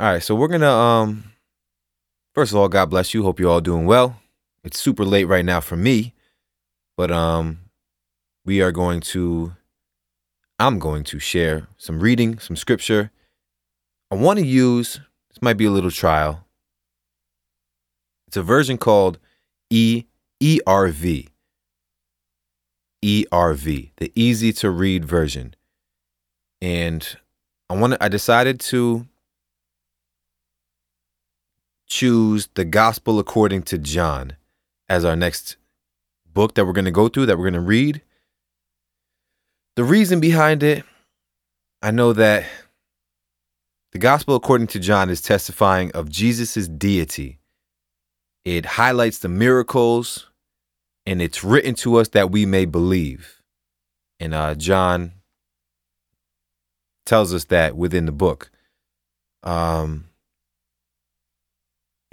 All right, so we're gonna um first of all, God bless you. Hope you're all doing well. It's super late right now for me, but um we are going to I'm going to share some reading, some scripture. I want to use this might be a little trial. It's a version called E ERV. ERV, the easy to read version. And I want I decided to choose the gospel according to John as our next book that we're going to go through that we're going to read. The reason behind it, I know that the gospel according to John is testifying of Jesus' deity. It highlights the miracles and it's written to us that we may believe. And uh, John tells us that within the book. Um,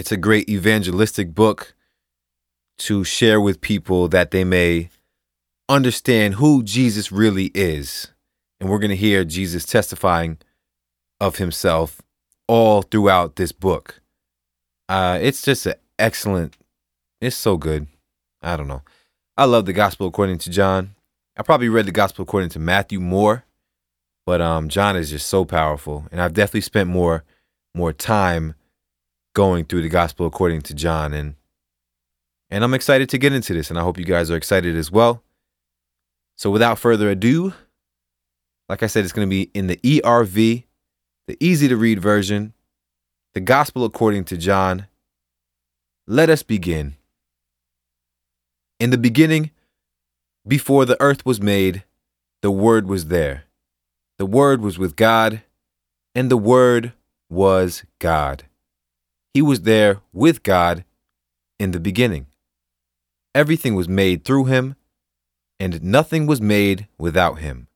it's a great evangelistic book to share with people that they may understand who Jesus really is. And we're going to hear Jesus testifying of himself all throughout this book. Uh, it's just an excellent, it's so good. I don't know. I love the gospel according to John. I probably read the gospel according to Matthew more, but um, John is just so powerful. And I've definitely spent more more time going through the gospel according to John and and I'm excited to get into this and I hope you guys are excited as well. So without further ado, like I said it's going to be in the ERV, the easy to read version, the gospel according to John. Let us begin. In the beginning, before the earth was made, the word was there. The word was with God, and the word was God. He was there with God in the beginning. Everything was made through him, and nothing was made without him.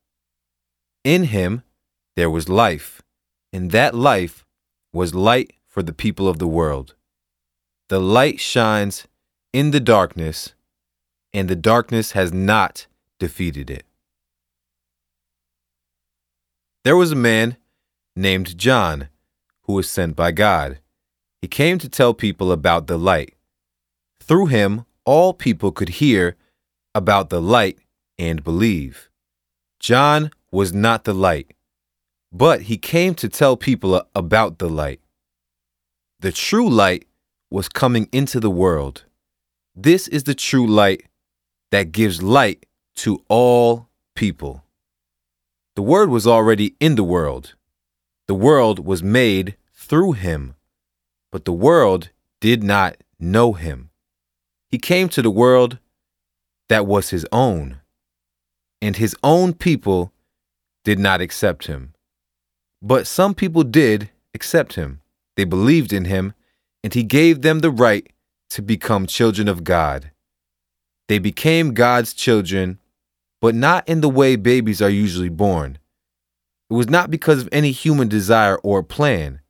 In him there was life, and that life was light for the people of the world. The light shines in the darkness, and the darkness has not defeated it. There was a man named John who was sent by God. He came to tell people about the light. Through him, all people could hear about the light and believe. John was not the light, but he came to tell people about the light. The true light was coming into the world. This is the true light that gives light to all people. The Word was already in the world. The world was made through him, but the world did not know him. He came to the world that was his own, and his own people did not accept him. But some people did accept him. They believed in him, and he gave them the right to become children of God. They became God's children, but not in the way babies are usually born. It was not because of any human desire or plan.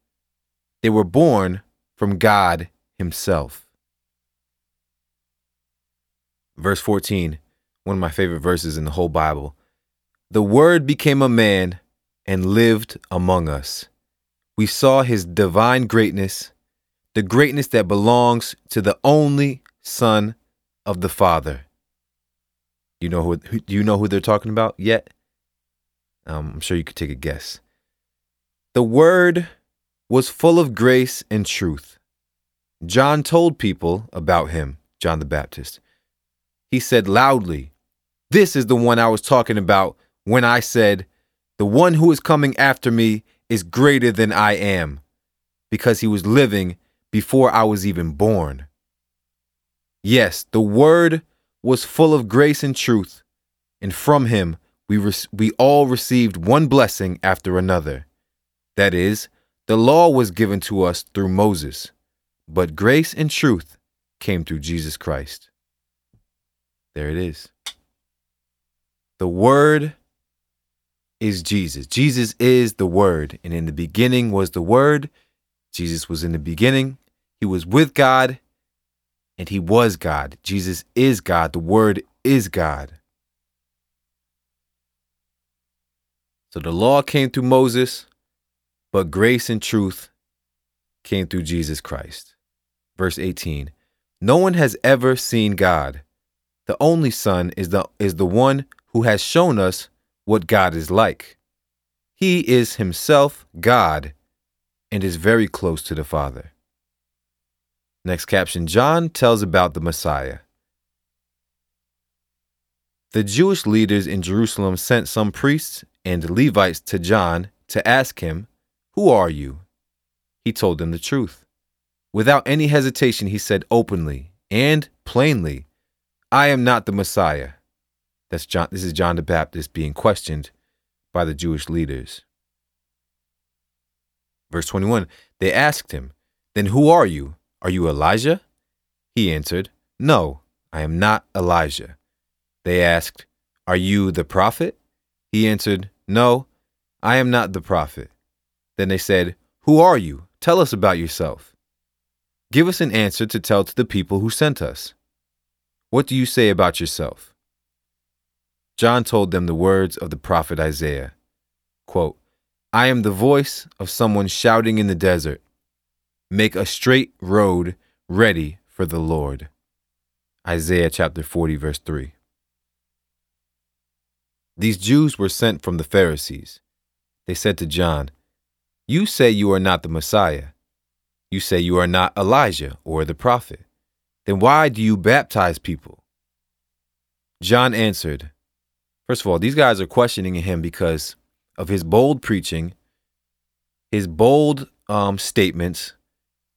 They were born from God Himself. Verse 14, one of my favorite verses in the whole Bible. The Word became a man and lived among us. We saw His divine greatness, the greatness that belongs to the only Son of the Father. You know who, who do you know who they're talking about yet? Um, I'm sure you could take a guess. The word was full of grace and truth. John told people about him, John the Baptist. He said loudly, This is the one I was talking about when I said, The one who is coming after me is greater than I am, because he was living before I was even born. Yes, the Word was full of grace and truth, and from him we, re- we all received one blessing after another. That is, the law was given to us through Moses, but grace and truth came through Jesus Christ. There it is. The Word is Jesus. Jesus is the Word. And in the beginning was the Word. Jesus was in the beginning. He was with God, and He was God. Jesus is God. The Word is God. So the law came through Moses, but grace and truth came through Jesus Christ. Verse 18 No one has ever seen God. The only Son is the, is the one who has shown us what God is like. He is himself God and is very close to the Father. Next caption John tells about the Messiah. The Jewish leaders in Jerusalem sent some priests and Levites to John to ask him, Who are you? He told them the truth. Without any hesitation, he said openly and plainly, I am not the Messiah. That's John, this is John the Baptist being questioned by the Jewish leaders. Verse 21 They asked him, Then who are you? Are you Elijah? He answered, No, I am not Elijah. They asked, Are you the prophet? He answered, No, I am not the prophet. Then they said, Who are you? Tell us about yourself. Give us an answer to tell to the people who sent us. What do you say about yourself? John told them the words of the prophet Isaiah quote, I am the voice of someone shouting in the desert, Make a straight road ready for the Lord. Isaiah chapter 40, verse 3. These Jews were sent from the Pharisees. They said to John, you say you are not the Messiah. You say you are not Elijah or the prophet. Then why do you baptize people? John answered, First of all, these guys are questioning him because of his bold preaching, his bold um, statements,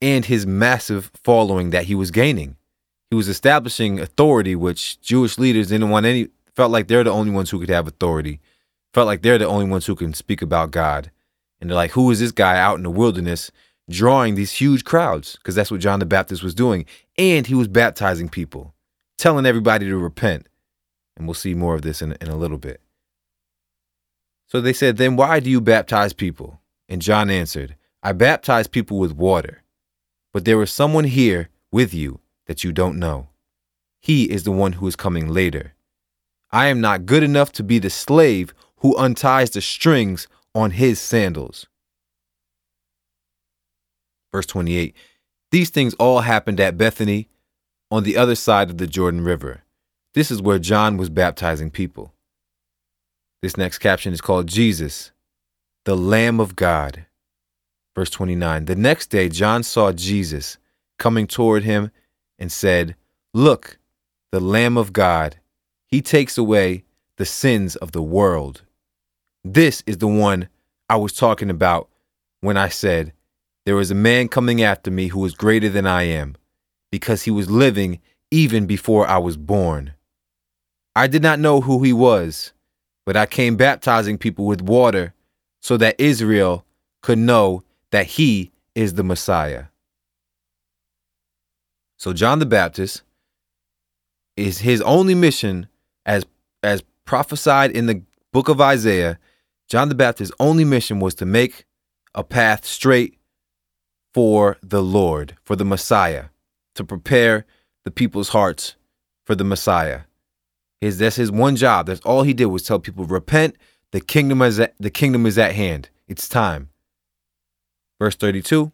and his massive following that he was gaining. He was establishing authority, which Jewish leaders didn't want any, felt like they're the only ones who could have authority, felt like they're the only ones who can speak about God. And they're like, who is this guy out in the wilderness drawing these huge crowds? Because that's what John the Baptist was doing. And he was baptizing people, telling everybody to repent. And we'll see more of this in, in a little bit. So they said, Then why do you baptize people? And John answered, I baptize people with water. But there is someone here with you that you don't know. He is the one who is coming later. I am not good enough to be the slave who unties the strings on his sandals. Verse 28 These things all happened at Bethany on the other side of the Jordan River. This is where John was baptizing people. This next caption is called Jesus, the Lamb of God. Verse 29 The next day, John saw Jesus coming toward him and said, Look, the Lamb of God. He takes away the sins of the world. This is the one I was talking about when I said, There is a man coming after me who is greater than I am, because he was living even before I was born. I did not know who he was, but I came baptizing people with water so that Israel could know that he is the Messiah. So John the Baptist is his only mission as as prophesied in the book of Isaiah John the Baptist's only mission was to make a path straight for the Lord, for the Messiah, to prepare the people's hearts for the Messiah. His that's his one job. That's all he did was tell people, repent, the kingdom is at, the kingdom is at hand. It's time. Verse 32.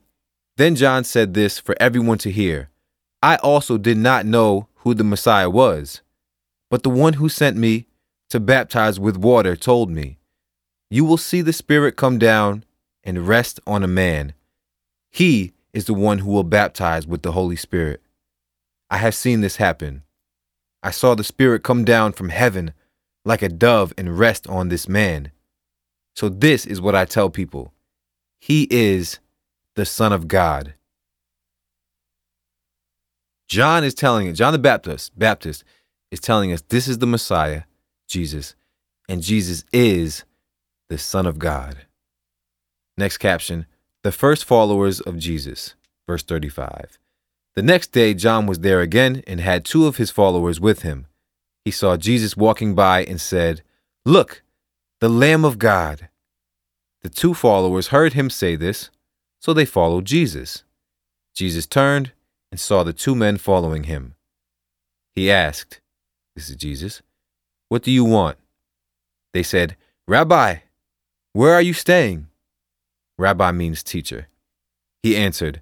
Then John said this for everyone to hear. I also did not know who the Messiah was, but the one who sent me to baptize with water told me you will see the Spirit come down and rest on a man. He is the one who will baptize with the Holy Spirit. I have seen this happen. I saw the Spirit come down from heaven like a dove and rest on this man. So, this is what I tell people He is the Son of God. John is telling it, John the Baptist, Baptist is telling us this is the Messiah, Jesus, and Jesus is the Son of God. Next caption The first followers of Jesus, verse 35. The next day, John was there again and had two of his followers with him. He saw Jesus walking by and said, Look, the Lamb of God. The two followers heard him say this, so they followed Jesus. Jesus turned and saw the two men following him. He asked, This is Jesus, what do you want? They said, Rabbi, where are you staying? Rabbi means teacher. He answered,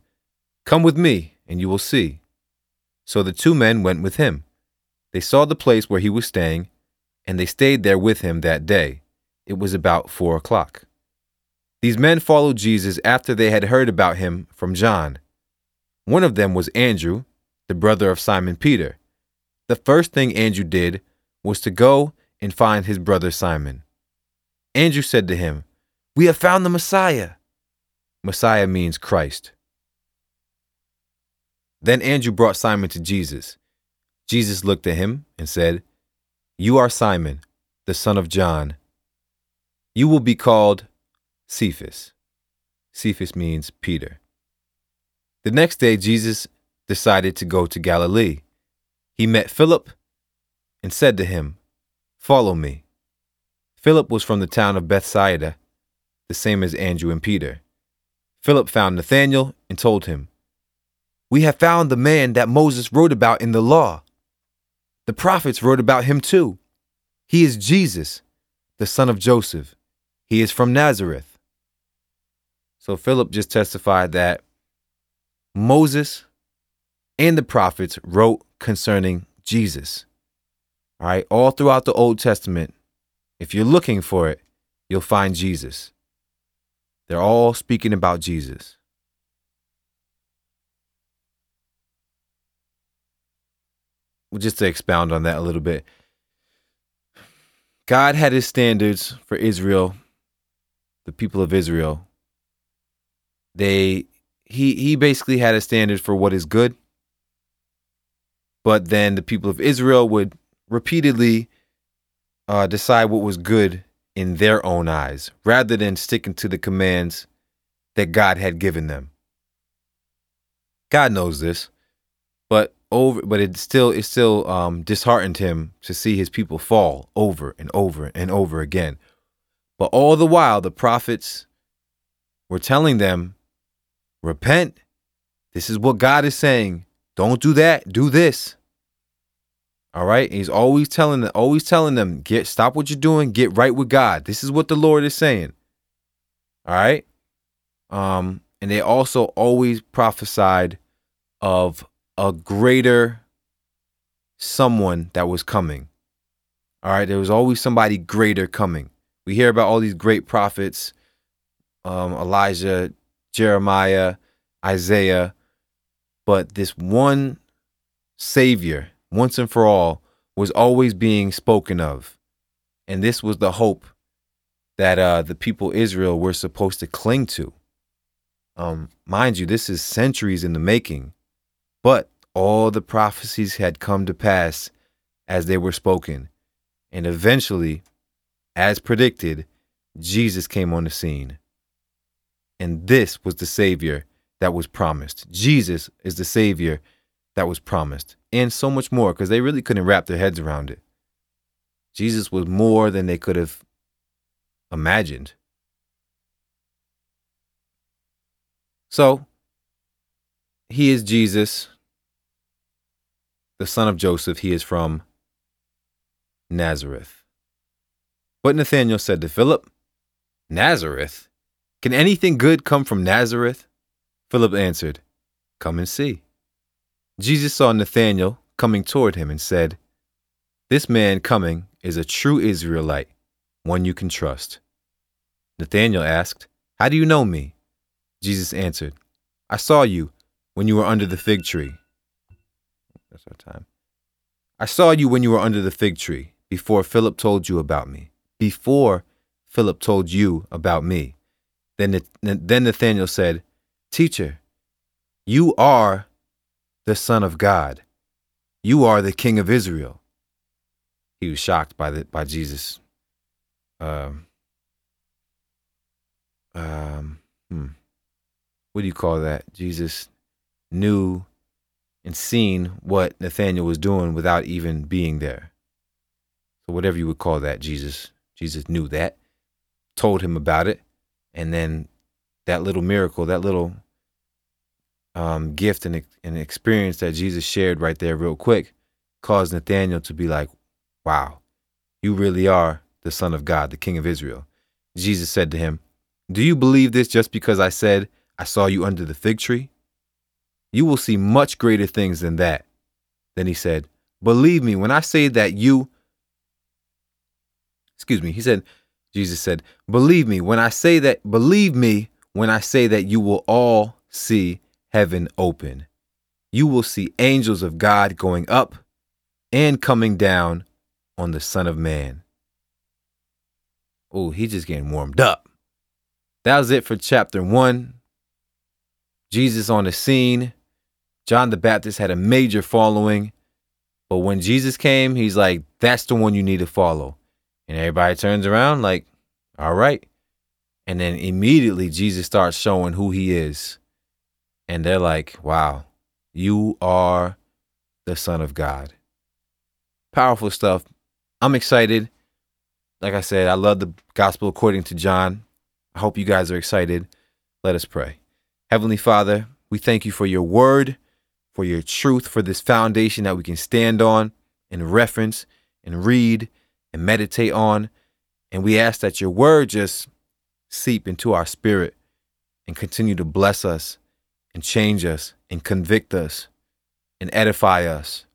Come with me, and you will see. So the two men went with him. They saw the place where he was staying, and they stayed there with him that day. It was about four o'clock. These men followed Jesus after they had heard about him from John. One of them was Andrew, the brother of Simon Peter. The first thing Andrew did was to go and find his brother Simon. Andrew said to him, We have found the Messiah. Messiah means Christ. Then Andrew brought Simon to Jesus. Jesus looked at him and said, You are Simon, the son of John. You will be called Cephas. Cephas means Peter. The next day, Jesus decided to go to Galilee. He met Philip and said to him, Follow me. Philip was from the town of Bethsaida, the same as Andrew and Peter. Philip found Nathanael and told him, We have found the man that Moses wrote about in the law. The prophets wrote about him too. He is Jesus, the son of Joseph. He is from Nazareth. So Philip just testified that Moses and the prophets wrote concerning Jesus. All right, all throughout the Old Testament, if you're looking for it, you'll find Jesus. They're all speaking about Jesus. Just to expound on that a little bit, God had his standards for Israel, the people of Israel. They he he basically had a standard for what is good. But then the people of Israel would repeatedly uh, decide what was good in their own eyes, rather than sticking to the commands that God had given them. God knows this, but over, but it still it still um, disheartened him to see his people fall over and over and over again. But all the while, the prophets were telling them Repent. This is what God is saying. Don't do that. Do this. All right. He's always telling them, always telling them, get stop what you're doing, get right with God. This is what the Lord is saying. All right. Um, and they also always prophesied of a greater someone that was coming. All right, there was always somebody greater coming. We hear about all these great prophets, um, Elijah, Jeremiah, Isaiah, but this one Savior, once and for all, was always being spoken of. And this was the hope that uh, the people Israel were supposed to cling to. Um, mind you, this is centuries in the making, but all the prophecies had come to pass as they were spoken. And eventually, as predicted, Jesus came on the scene. And this was the Savior that was promised. Jesus is the Savior that was promised, and so much more because they really couldn't wrap their heads around it. Jesus was more than they could have imagined. So, he is Jesus, the son of Joseph. He is from Nazareth. But Nathanael said to Philip, Nazareth? Can anything good come from Nazareth? Philip answered, Come and see. Jesus saw Nathanael coming toward him and said, This man coming is a true Israelite, one you can trust. Nathanael asked, How do you know me? Jesus answered, I saw you when you were under the fig tree. That's our time. I saw you when you were under the fig tree, before Philip told you about me. Before Philip told you about me. Then, then Nathanael said, Teacher, you are the Son of God. You are the King of Israel. He was shocked by the by Jesus. Um, um, hmm. What do you call that? Jesus knew and seen what Nathanael was doing without even being there. So whatever you would call that, Jesus, Jesus knew that, told him about it, and then that little miracle, that little um, gift and an experience that Jesus shared right there, real quick, caused Nathanael to be like, "Wow, you really are the Son of God, the King of Israel." Jesus said to him, "Do you believe this just because I said I saw you under the fig tree? You will see much greater things than that. Then he said, Believe me when I say that you, excuse me, he said, Jesus said, Believe me when I say that, believe me when I say that you will all see heaven open. You will see angels of God going up and coming down on the Son of Man. Oh, he's just getting warmed up. That was it for chapter one. Jesus on the scene. John the Baptist had a major following. But when Jesus came, he's like, that's the one you need to follow. And everybody turns around, like, all right. And then immediately Jesus starts showing who he is. And they're like, wow, you are the Son of God. Powerful stuff. I'm excited. Like I said, I love the gospel according to John. I hope you guys are excited. Let us pray. Heavenly Father, we thank you for your word, for your truth, for this foundation that we can stand on and reference and read and meditate on. And we ask that your word just seep into our spirit and continue to bless us and change us and convict us and edify us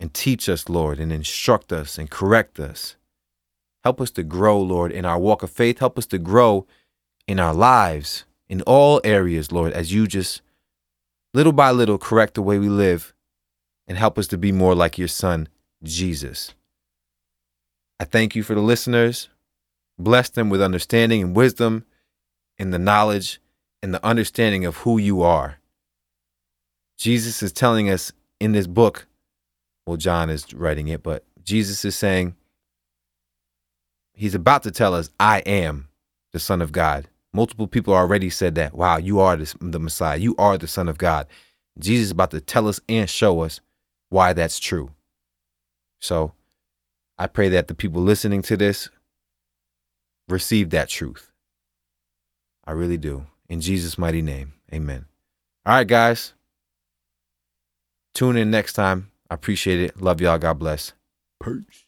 and teach us, Lord, and instruct us and correct us. Help us to grow, Lord, in our walk of faith. Help us to grow in our lives, in all areas, Lord, as you just little by little correct the way we live and help us to be more like your Son, Jesus. I thank you for the listeners. Bless them with understanding and wisdom and the knowledge and the understanding of who you are. Jesus is telling us in this book, well, John is writing it, but Jesus is saying, He's about to tell us, I am the Son of God. Multiple people already said that. Wow, you are the, the Messiah. You are the Son of God. Jesus is about to tell us and show us why that's true. So I pray that the people listening to this receive that truth. I really do. In Jesus' mighty name, amen. All right, guys. Tune in next time. I appreciate it. Love y'all. God bless. Peace.